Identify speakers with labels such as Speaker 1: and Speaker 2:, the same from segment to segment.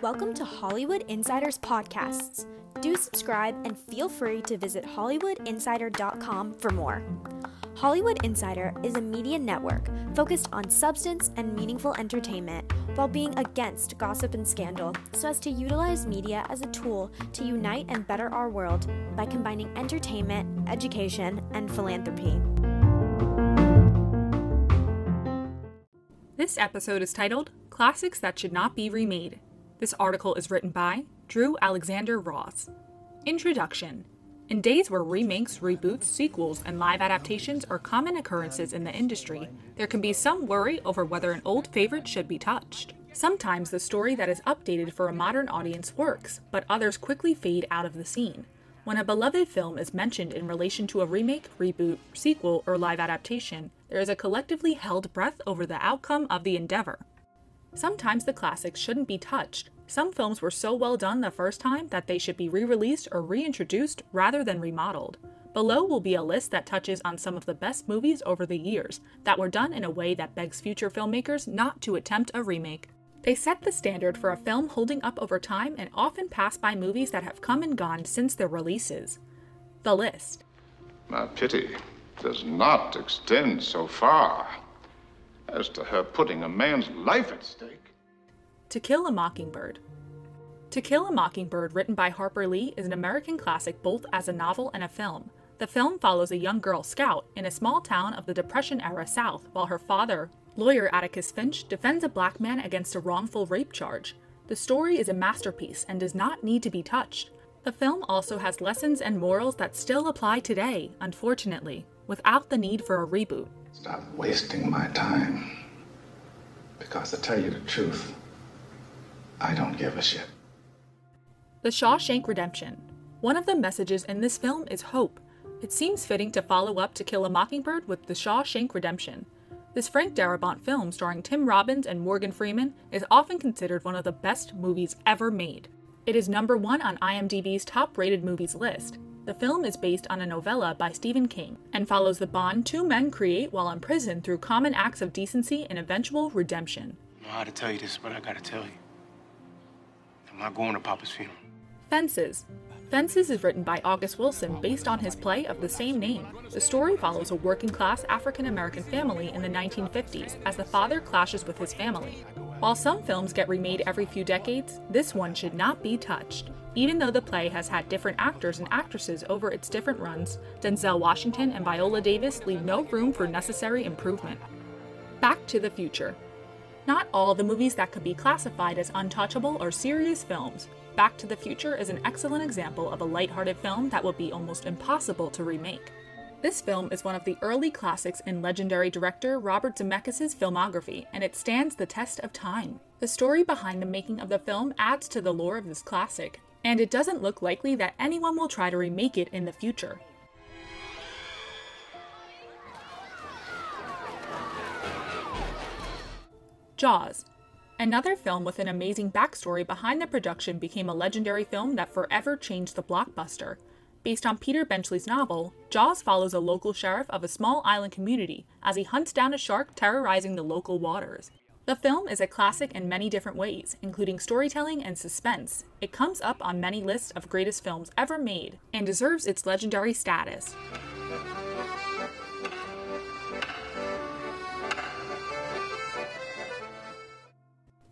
Speaker 1: Welcome to Hollywood Insiders Podcasts. Do subscribe and feel free to visit HollywoodInsider.com for more. Hollywood Insider is a media network focused on substance and meaningful entertainment while being against gossip and scandal so as to utilize media as a tool to unite and better our world by combining entertainment, education, and philanthropy.
Speaker 2: This episode is titled Classics That Should Not Be Remade. This article is written by Drew Alexander Ross. Introduction In days where remakes, reboots, sequels, and live adaptations are common occurrences in the industry, there can be some worry over whether an old favorite should be touched. Sometimes the story that is updated for a modern audience works, but others quickly fade out of the scene. When a beloved film is mentioned in relation to a remake, reboot, sequel, or live adaptation, there is a collectively held breath over the outcome of the endeavor. Sometimes the classics shouldn't be touched. Some films were so well done the first time that they should be re released or reintroduced rather than remodeled. Below will be a list that touches on some of the best movies over the years that were done in a way that begs future filmmakers not to attempt a remake. They set the standard for a film holding up over time and often pass by movies that have come and gone since their releases. The list.
Speaker 3: My pity does not extend so far as to her putting a man's life at stake.
Speaker 2: To Kill a Mockingbird. To Kill a Mockingbird, written by Harper Lee, is an American classic both as a novel and a film. The film follows a young girl scout in a small town of the Depression era South while her father, lawyer Atticus Finch, defends a black man against a wrongful rape charge. The story is a masterpiece and does not need to be touched. The film also has lessons and morals that still apply today, unfortunately, without the need for a reboot.
Speaker 4: Stop wasting my time. Because to tell you the truth, I don't give a shit.
Speaker 2: The Shawshank Redemption. One of the messages in this film is hope. It seems fitting to follow up To Kill a Mockingbird with The Shawshank Redemption. This Frank Darabont film, starring Tim Robbins and Morgan Freeman, is often considered one of the best movies ever made. It is number one on IMDb's top rated movies list. The film is based on a novella by Stephen King and follows the bond two men create while in prison through common acts of decency and eventual redemption.
Speaker 5: I don't know how to tell you this, but I gotta tell you. I'm not going to Papa's funeral.
Speaker 2: Fences. Fences is written by August Wilson based on his play of the same name. The story follows a working class African American family in the 1950s as the father clashes with his family. While some films get remade every few decades, this one should not be touched. Even though the play has had different actors and actresses over its different runs, Denzel Washington and Viola Davis leave no room for necessary improvement. Back to the Future. Not all the movies that could be classified as untouchable are serious films. Back to the Future is an excellent example of a lighthearted film that would be almost impossible to remake. This film is one of the early classics in legendary director Robert Zemeckis' filmography, and it stands the test of time. The story behind the making of the film adds to the lore of this classic, and it doesn't look likely that anyone will try to remake it in the future. Jaws. Another film with an amazing backstory behind the production became a legendary film that forever changed the blockbuster. Based on Peter Benchley's novel, Jaws follows a local sheriff of a small island community as he hunts down a shark terrorizing the local waters. The film is a classic in many different ways, including storytelling and suspense. It comes up on many lists of greatest films ever made and deserves its legendary status.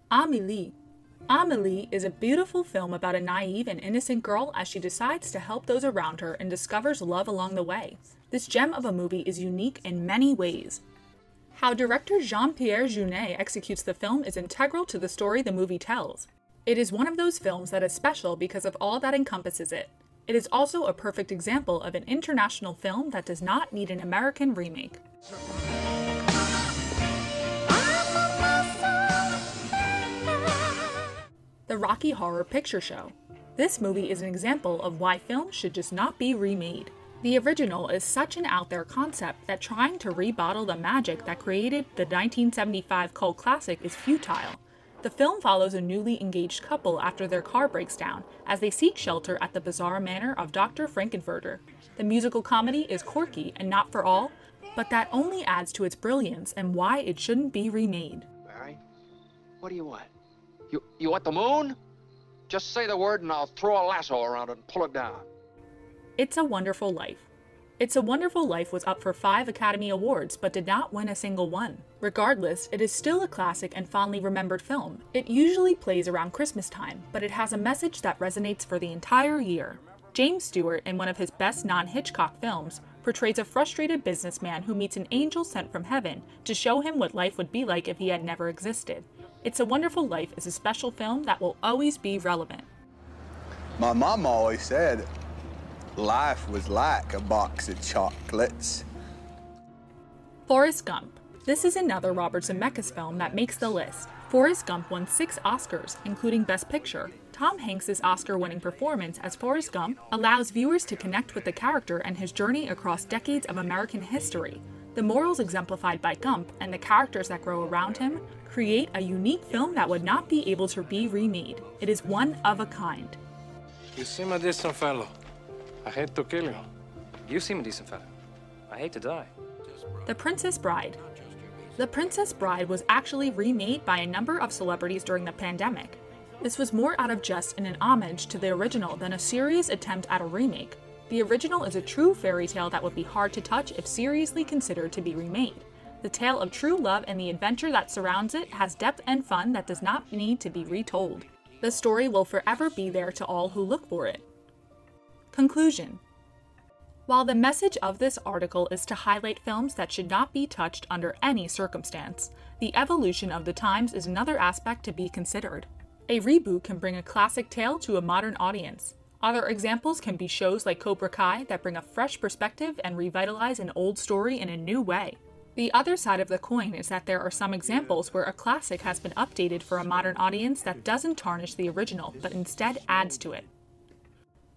Speaker 2: Amelie. Amelie is a beautiful film about a naive and innocent girl as she decides to help those around her and discovers love along the way. This gem of a movie is unique in many ways. How director Jean Pierre Jeunet executes the film is integral to the story the movie tells. It is one of those films that is special because of all that encompasses it. It is also a perfect example of an international film that does not need an American remake. The Rocky Horror Picture Show. This movie is an example of why films should just not be remade. The original is such an out there concept that trying to rebottle the magic that created the 1975 cult classic is futile. The film follows a newly engaged couple after their car breaks down as they seek shelter at the bizarre manor of Dr. Frank-N-Furter. The musical comedy is quirky and not for all, but that only adds to its brilliance and why it shouldn't be remade.
Speaker 6: Barry, what do you want? You, you want the moon? Just say the word and I'll throw a lasso around it and pull it down.
Speaker 2: It's a Wonderful Life. It's a Wonderful Life was up for five Academy Awards but did not win a single one. Regardless, it is still a classic and fondly remembered film. It usually plays around Christmas time, but it has a message that resonates for the entire year. James Stewart, in one of his best non Hitchcock films, portrays a frustrated businessman who meets an angel sent from heaven to show him what life would be like if he had never existed. It's a Wonderful Life is a special film that will always be relevant.
Speaker 7: My mom always said life was like a box of chocolates.
Speaker 2: Forrest Gump. This is another Robert Zemeckis film that makes the list. Forrest Gump won six Oscars, including Best Picture. Tom Hanks' Oscar winning performance as Forrest Gump allows viewers to connect with the character and his journey across decades of American history. The morals exemplified by Gump and the characters that grow around him create a unique film that would not be able to be remade. It is one of a kind.
Speaker 5: You seem a decent fellow. I hate to kill you.
Speaker 8: You seem a decent fella. I hate to die.
Speaker 2: The Princess Bride. The Princess Bride was actually remade by a number of celebrities during the pandemic. This was more out of jest and an homage to the original than a serious attempt at a remake. The original is a true fairy tale that would be hard to touch if seriously considered to be remade. The tale of true love and the adventure that surrounds it has depth and fun that does not need to be retold. The story will forever be there to all who look for it. Conclusion While the message of this article is to highlight films that should not be touched under any circumstance, the evolution of the times is another aspect to be considered. A reboot can bring a classic tale to a modern audience. Other examples can be shows like Cobra Kai that bring a fresh perspective and revitalize an old story in a new way. The other side of the coin is that there are some examples where a classic has been updated for a modern audience that doesn't tarnish the original, but instead adds to it.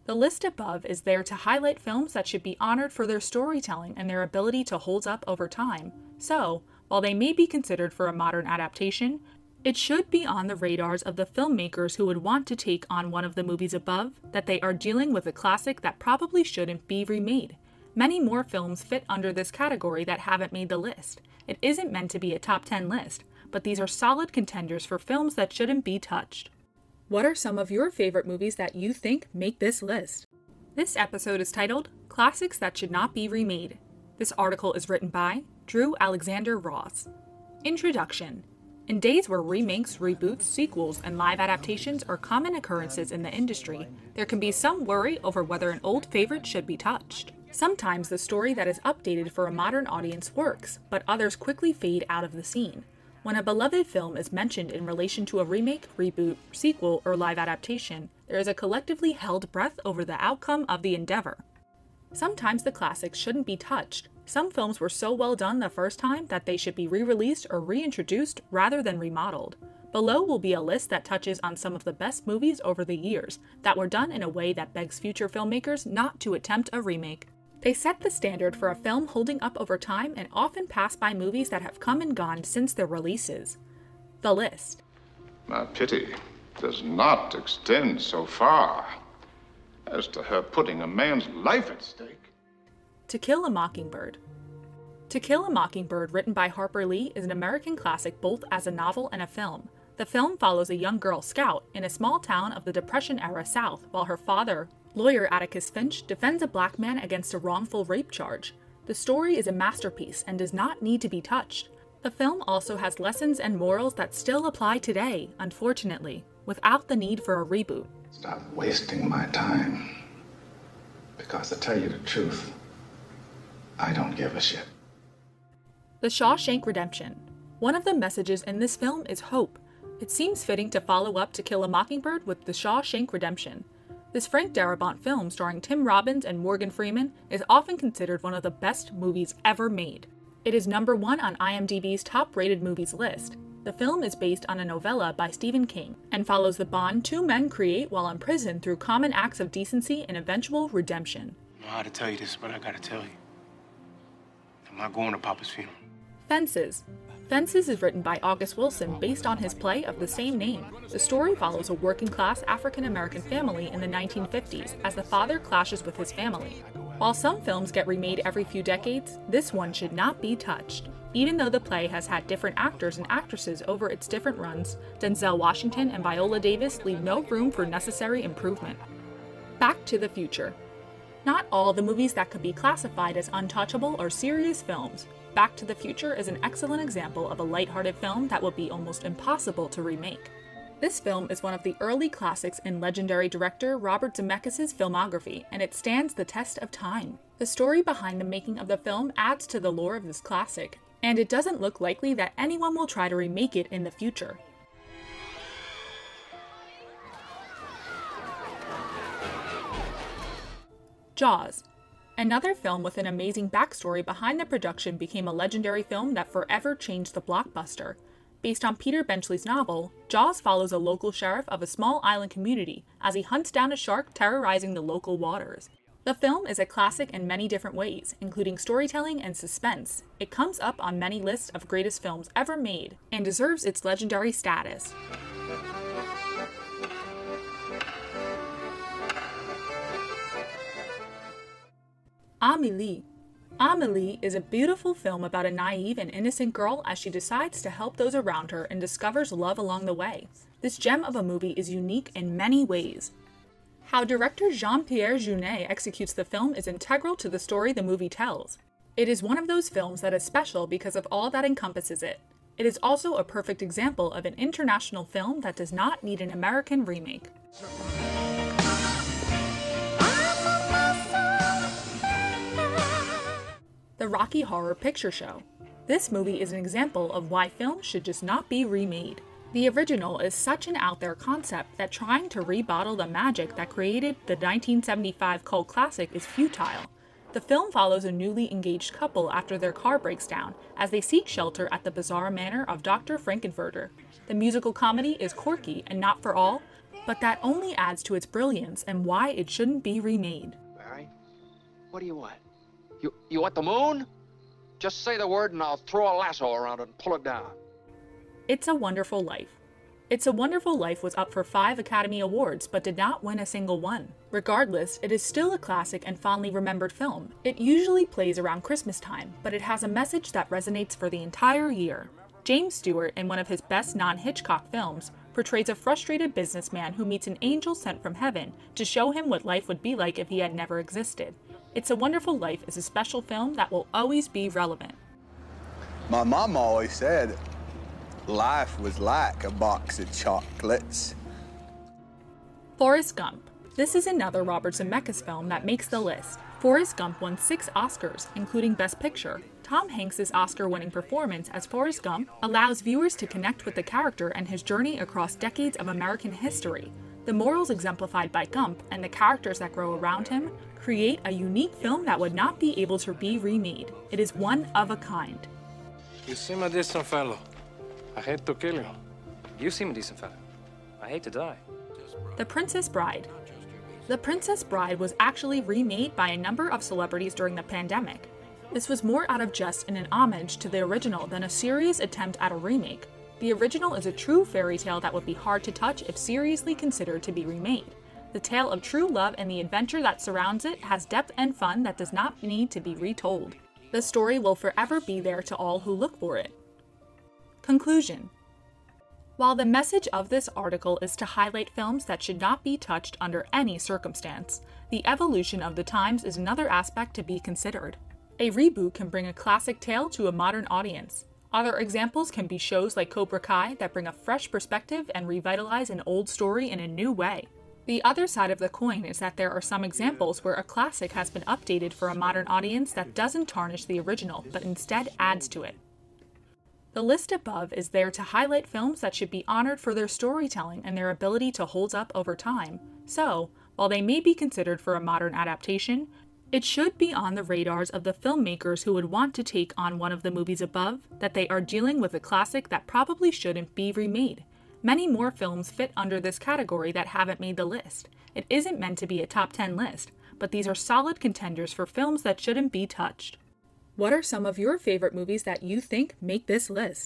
Speaker 2: The list above is there to highlight films that should be honored for their storytelling and their ability to hold up over time. So, while they may be considered for a modern adaptation, it should be on the radars of the filmmakers who would want to take on one of the movies above that they are dealing with a classic that probably shouldn't be remade. Many more films fit under this category that haven't made the list. It isn't meant to be a top 10 list, but these are solid contenders for films that shouldn't be touched. What are some of your favorite movies that you think make this list? This episode is titled Classics That Should Not Be Remade. This article is written by Drew Alexander Ross. Introduction In days where remakes, reboots, sequels, and live adaptations are common occurrences in the industry, there can be some worry over whether an old favorite should be touched. Sometimes the story that is updated for a modern audience works, but others quickly fade out of the scene. When a beloved film is mentioned in relation to a remake, reboot, sequel, or live adaptation, there is a collectively held breath over the outcome of the endeavor. Sometimes the classics shouldn't be touched. Some films were so well done the first time that they should be re released or reintroduced rather than remodeled. Below will be a list that touches on some of the best movies over the years that were done in a way that begs future filmmakers not to attempt a remake. They set the standard for a film holding up over time and often pass by movies that have come and gone since their releases. The list.
Speaker 3: My pity does not extend so far as to her putting a man's life at stake.
Speaker 2: To Kill a Mockingbird. To Kill a Mockingbird, written by Harper Lee, is an American classic both as a novel and a film. The film follows a young girl scout in a small town of the Depression era South while her father, lawyer Atticus Finch, defends a black man against a wrongful rape charge. The story is a masterpiece and does not need to be touched. The film also has lessons and morals that still apply today, unfortunately, without the need for a reboot.
Speaker 4: Stop wasting my time. Because to tell you the truth, I don't give a shit.
Speaker 2: The Shawshank Redemption. One of the messages in this film is hope. It seems fitting to follow up To Kill a Mockingbird with The Shawshank Redemption. This Frank Darabont film, starring Tim Robbins and Morgan Freeman, is often considered one of the best movies ever made. It is number one on IMDb's top rated movies list. The film is based on a novella by Stephen King and follows the bond two men create while in prison through common acts of decency and eventual redemption.
Speaker 5: I don't know how to tell you this, but I gotta tell you. I'm not going to Papa's funeral.
Speaker 2: Fences. Fences is written by August Wilson based on his play of the same name. The story follows a working class African American family in the 1950s as the father clashes with his family. While some films get remade every few decades, this one should not be touched. Even though the play has had different actors and actresses over its different runs, Denzel Washington and Viola Davis leave no room for necessary improvement. Back to the Future. Not all the movies that could be classified as untouchable or serious films. Back to the Future is an excellent example of a lighthearted film that would be almost impossible to remake. This film is one of the early classics in legendary director Robert Zemeckis' filmography, and it stands the test of time. The story behind the making of the film adds to the lore of this classic, and it doesn't look likely that anyone will try to remake it in the future. Jaws. Another film with an amazing backstory behind the production became a legendary film that forever changed the blockbuster. Based on Peter Benchley's novel, Jaws follows a local sheriff of a small island community as he hunts down a shark terrorizing the local waters. The film is a classic in many different ways, including storytelling and suspense. It comes up on many lists of greatest films ever made and deserves its legendary status. Amelie Amelie is a beautiful film about a naive and innocent girl as she decides to help those around her and discovers love along the way. This gem of a movie is unique in many ways. How director Jean Pierre Jeunet executes the film is integral to the story the movie tells. It is one of those films that is special because of all that encompasses it. It is also a perfect example of an international film that does not need an American remake. The Rocky Horror Picture Show. This movie is an example of why films should just not be remade. The original is such an out there concept that trying to rebottle the magic that created the 1975 cult classic is futile. The film follows a newly engaged couple after their car breaks down as they seek shelter at the bizarre manor of Dr. Frank-N-Furter. The musical comedy is quirky and not for all, but that only adds to its brilliance and why it shouldn't be remade.
Speaker 6: Barry, what do you want? You, you want the moon? Just say the word and I'll throw a lasso around it and pull it down.
Speaker 2: It's a Wonderful Life. It's a Wonderful Life was up for five Academy Awards but did not win a single one. Regardless, it is still a classic and fondly remembered film. It usually plays around Christmas time, but it has a message that resonates for the entire year. James Stewart, in one of his best non Hitchcock films, portrays a frustrated businessman who meets an angel sent from heaven to show him what life would be like if he had never existed. It's a Wonderful Life is a special film that will always be relevant.
Speaker 7: My mom always said life was like a box of chocolates.
Speaker 2: Forrest Gump. This is another Robert Zemeckis film that makes the list. Forrest Gump won six Oscars, including Best Picture. Tom Hanks' Oscar winning performance as Forrest Gump allows viewers to connect with the character and his journey across decades of American history. The morals exemplified by Gump and the characters that grow around him create a unique film that would not be able to be remade. It is one of a kind.
Speaker 5: You seem a decent fellow. I hate to kill you.
Speaker 8: You seem a decent fellow. I hate to die.
Speaker 2: The Princess Bride. The Princess Bride was actually remade by a number of celebrities during the pandemic. This was more out of jest and an homage to the original than a serious attempt at a remake. The original is a true fairy tale that would be hard to touch if seriously considered to be remade. The tale of true love and the adventure that surrounds it has depth and fun that does not need to be retold. The story will forever be there to all who look for it. Conclusion While the message of this article is to highlight films that should not be touched under any circumstance, the evolution of the times is another aspect to be considered. A reboot can bring a classic tale to a modern audience. Other examples can be shows like Cobra Kai that bring a fresh perspective and revitalize an old story in a new way. The other side of the coin is that there are some examples where a classic has been updated for a modern audience that doesn't tarnish the original, but instead adds to it. The list above is there to highlight films that should be honored for their storytelling and their ability to hold up over time. So, while they may be considered for a modern adaptation, it should be on the radars of the filmmakers who would want to take on one of the movies above that they are dealing with a classic that probably shouldn't be remade. Many more films fit under this category that haven't made the list. It isn't meant to be a top 10 list, but these are solid contenders for films that shouldn't be touched. What are some of your favorite movies that you think make this list?